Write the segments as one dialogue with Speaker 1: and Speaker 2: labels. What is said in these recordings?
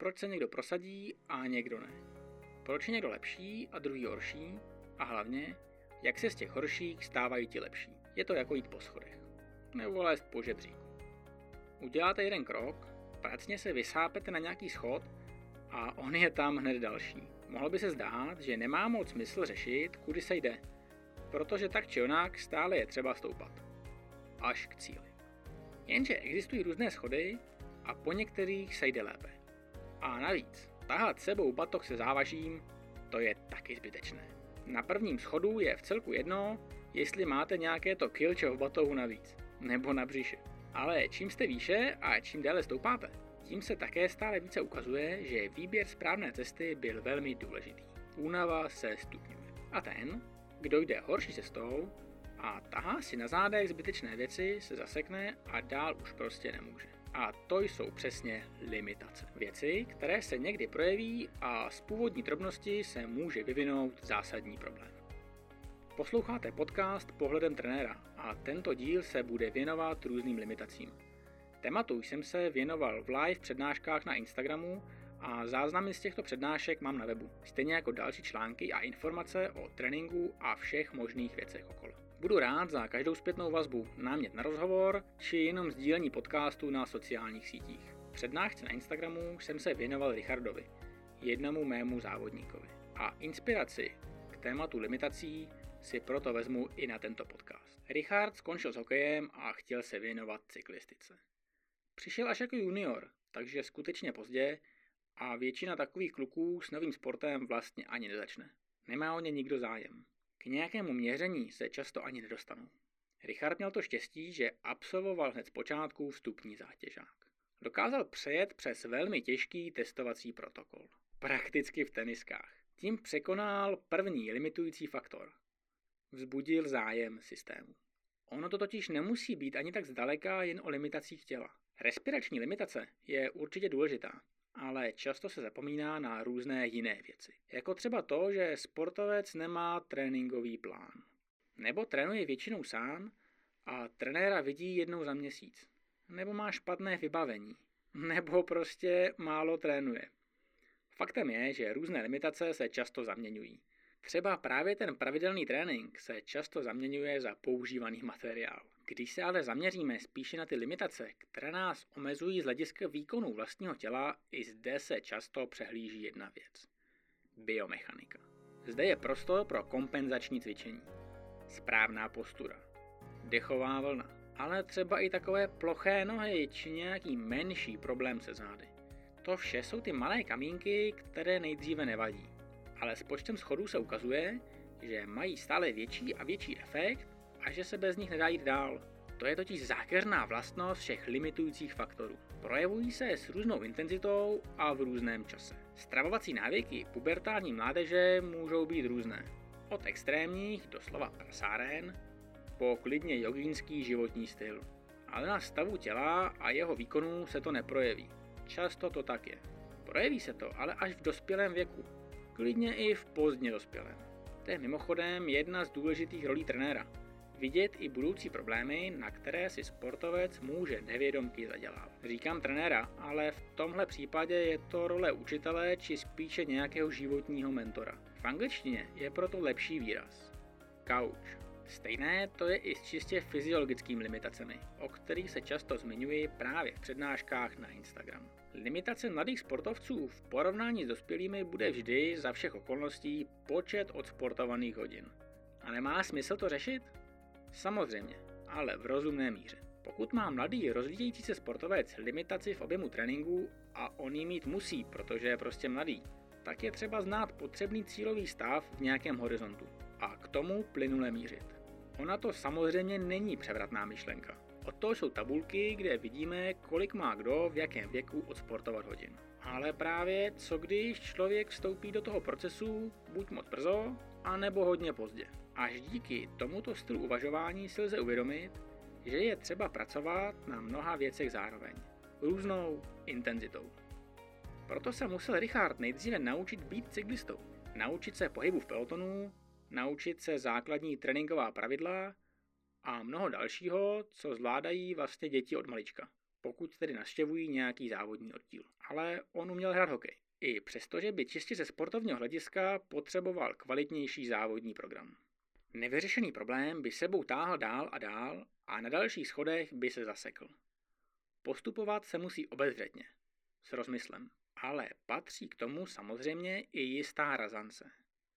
Speaker 1: proč se někdo prosadí a někdo ne. Proč je někdo lepší a druhý horší a hlavně, jak se z těch horších stávají ti lepší. Je to jako jít po schodech. Nebo lézt po žebříku. Uděláte jeden krok, pracně se vysápete na nějaký schod a on je tam hned další. Mohlo by se zdát, že nemá moc smysl řešit, kudy se jde, protože tak či onak stále je třeba stoupat. Až k cíli. Jenže existují různé schody a po některých se jde lépe. A navíc, tahat sebou batoh se závažím, to je taky zbytečné. Na prvním schodu je v celku jedno, jestli máte nějaké to kilče v batohu navíc, nebo na břiše. Ale čím jste výše a čím déle stoupáte, tím se také stále více ukazuje, že výběr správné cesty byl velmi důležitý. Únava se stupňuje. A ten, kdo jde horší cestou a tahá si na zádech zbytečné věci, se zasekne a dál už prostě nemůže. A to jsou přesně limitace. Věci, které se někdy projeví a z původní drobnosti se může vyvinout zásadní problém. Posloucháte podcast Pohledem trenéra a tento díl se bude věnovat různým limitacím. Tématu jsem se věnoval v live přednáškách na Instagramu a záznamy z těchto přednášek mám na webu, stejně jako další články a informace o tréninku a všech možných věcech okolo. Budu rád za každou zpětnou vazbu, námět na rozhovor či jenom sdílení podcastu na sociálních sítích. Přednášce na Instagramu jsem se věnoval Richardovi, jednomu mému závodníkovi. A inspiraci k tématu limitací si proto vezmu i na tento podcast. Richard skončil s hokejem a chtěl se věnovat cyklistice. Přišel až jako junior, takže skutečně pozdě a většina takových kluků s novým sportem vlastně ani nezačne. Nemá o ně nikdo zájem. K nějakému měření se často ani nedostanou. Richard měl to štěstí, že absolvoval hned z počátku vstupní zátěžák. Dokázal přejet přes velmi těžký testovací protokol. Prakticky v teniskách. Tím překonal první limitující faktor. Vzbudil zájem systému. Ono to totiž nemusí být ani tak zdaleka jen o limitacích těla. Respirační limitace je určitě důležitá, ale často se zapomíná na různé jiné věci. Jako třeba to, že sportovec nemá tréninkový plán. Nebo trénuje většinou sám a trenéra vidí jednou za měsíc. Nebo má špatné vybavení. Nebo prostě málo trénuje. Faktem je, že různé limitace se často zaměňují. Třeba právě ten pravidelný trénink se často zaměňuje za používaný materiál. Když se ale zaměříme spíše na ty limitace, které nás omezují z hlediska výkonu vlastního těla, i zde se často přehlíží jedna věc. Biomechanika. Zde je prostor pro kompenzační cvičení. Správná postura. Dechová vlna. Ale třeba i takové ploché nohy či nějaký menší problém se zády. To vše jsou ty malé kamínky, které nejdříve nevadí. Ale s počtem schodů se ukazuje, že mají stále větší a větší efekt a že se bez nich nedá jít dál. To je totiž zákeřná vlastnost všech limitujících faktorů. Projevují se s různou intenzitou a v různém čase. Stravovací návyky pubertální mládeže můžou být různé. Od extrémních, doslova prasáren, po klidně jogínský životní styl. Ale na stavu těla a jeho výkonu se to neprojeví. Často to tak je. Projeví se to ale až v dospělém věku. Klidně i v pozdně dospělém. To je mimochodem jedna z důležitých rolí trenéra vidět i budoucí problémy, na které si sportovec může nevědomky zadělávat. Říkám trenéra, ale v tomhle případě je to role učitele či spíše nějakého životního mentora. V angličtině je proto lepší výraz. Couch. Stejné to je i s čistě fyziologickými limitacemi, o kterých se často zmiňuji právě v přednáškách na Instagram. Limitace mladých sportovců v porovnání s dospělými bude vždy za všech okolností počet odsportovaných hodin. A nemá smysl to řešit? Samozřejmě, ale v rozumné míře. Pokud má mladý rozvíjející se sportovec limitaci v objemu tréninku a on ji mít musí, protože je prostě mladý, tak je třeba znát potřebný cílový stav v nějakém horizontu a k tomu plynule mířit. Ona to samozřejmě není převratná myšlenka. Od toho jsou tabulky, kde vidíme, kolik má kdo v jakém věku odsportovat hodin. Ale právě co když člověk vstoupí do toho procesu buď moc brzo, anebo hodně pozdě. Až díky tomuto stylu uvažování si lze uvědomit, že je třeba pracovat na mnoha věcech zároveň, různou intenzitou. Proto se musel Richard nejdříve naučit být cyklistou, naučit se pohybu v pelotonu, naučit se základní tréninková pravidla a mnoho dalšího, co zvládají vlastně děti od malička. pokud tedy naštěvují nějaký závodní oddíl. Ale on uměl hrát hokej. I přestože by čistě ze sportovního hlediska potřeboval kvalitnější závodní program. Nevyřešený problém by sebou táhl dál a dál a na dalších schodech by se zasekl. Postupovat se musí obezřetně, s rozmyslem, ale patří k tomu samozřejmě i jistá razance.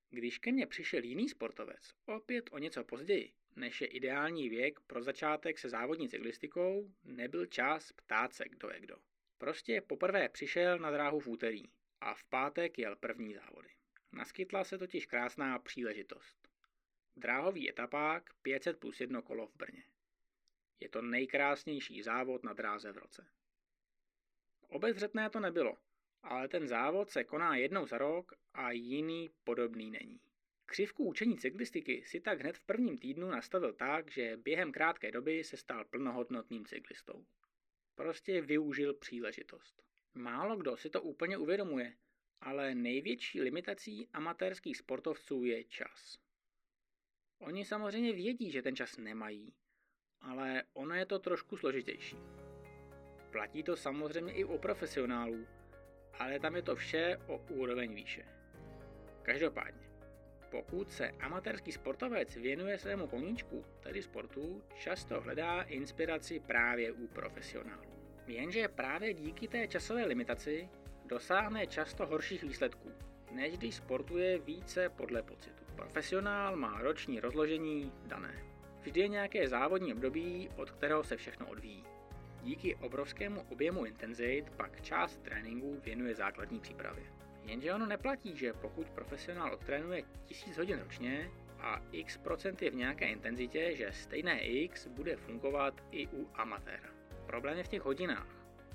Speaker 1: Když ke mně přišel jiný sportovec, opět o něco později, než je ideální věk pro začátek se závodní cyklistikou, nebyl čas ptát se, kdo je kdo. Prostě poprvé přišel na dráhu v úterý a v pátek jel první závody. Naskytla se totiž krásná příležitost. Dráhový etapák 500 plus 1 kolo v Brně. Je to nejkrásnější závod na dráze v roce. Obezřetné to nebylo, ale ten závod se koná jednou za rok a jiný podobný není. Křivku učení cyklistiky si tak hned v prvním týdnu nastavil tak, že během krátké doby se stal plnohodnotným cyklistou. Prostě využil příležitost. Málo kdo si to úplně uvědomuje, ale největší limitací amatérských sportovců je čas. Oni samozřejmě vědí, že ten čas nemají, ale ono je to trošku složitější. Platí to samozřejmě i u profesionálů, ale tam je to vše o úroveň výše. Každopádně, pokud se amatérský sportovec věnuje svému koníčku, tedy sportu, často hledá inspiraci právě u profesionálů. Jenže právě díky té časové limitaci dosáhne často horších výsledků, než když sportuje více podle pocitu. Profesionál má roční rozložení dané. Vždy je nějaké závodní období, od kterého se všechno odvíjí. Díky obrovskému objemu intenzit pak část tréninku věnuje základní přípravě. Jenže ono neplatí, že pokud profesionál odtrénuje 1000 hodin ročně a x procent je v nějaké intenzitě, že stejné x bude fungovat i u amatéra. Problém je v těch hodinách.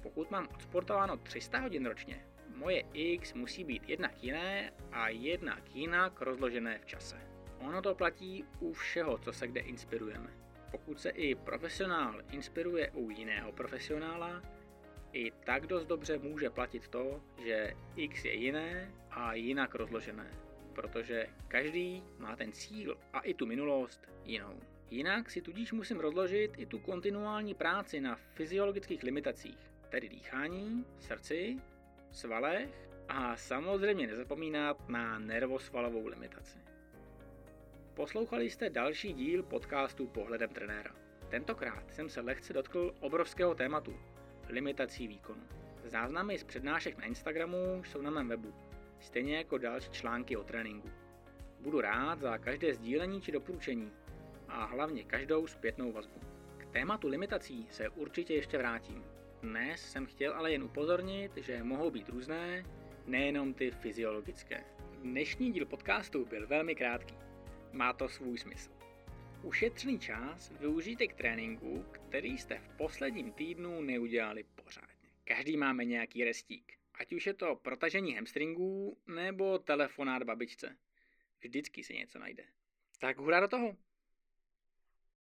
Speaker 1: Pokud mám odsportováno 300 hodin ročně, moje x musí být jednak jiné a jednak jinak rozložené v čase. Ono to platí u všeho, co se kde inspirujeme. Pokud se i profesionál inspiruje u jiného profesionála, i tak dost dobře může platit to, že X je jiné a jinak rozložené, protože každý má ten cíl a i tu minulost jinou. Jinak si tudíž musím rozložit i tu kontinuální práci na fyziologických limitacích, tedy dýchání, srdci, svalech a samozřejmě nezapomínat na nervosvalovou limitaci. Poslouchali jste další díl podcastu Pohledem trenéra. Tentokrát jsem se lehce dotkl obrovského tématu – limitací výkonu. Záznamy z přednášek na Instagramu jsou na mém webu, stejně jako další články o tréninku. Budu rád za každé sdílení či doporučení a hlavně každou zpětnou vazbu. K tématu limitací se určitě ještě vrátím. Dnes jsem chtěl ale jen upozornit, že mohou být různé, nejenom ty fyziologické. Dnešní díl podcastu byl velmi krátký má to svůj smysl. Ušetřený čas využijte k tréninku, který jste v posledním týdnu neudělali pořádně. Každý máme nějaký restík, ať už je to protažení hamstringů nebo telefonát babičce. Vždycky se něco najde. Tak hurá do toho!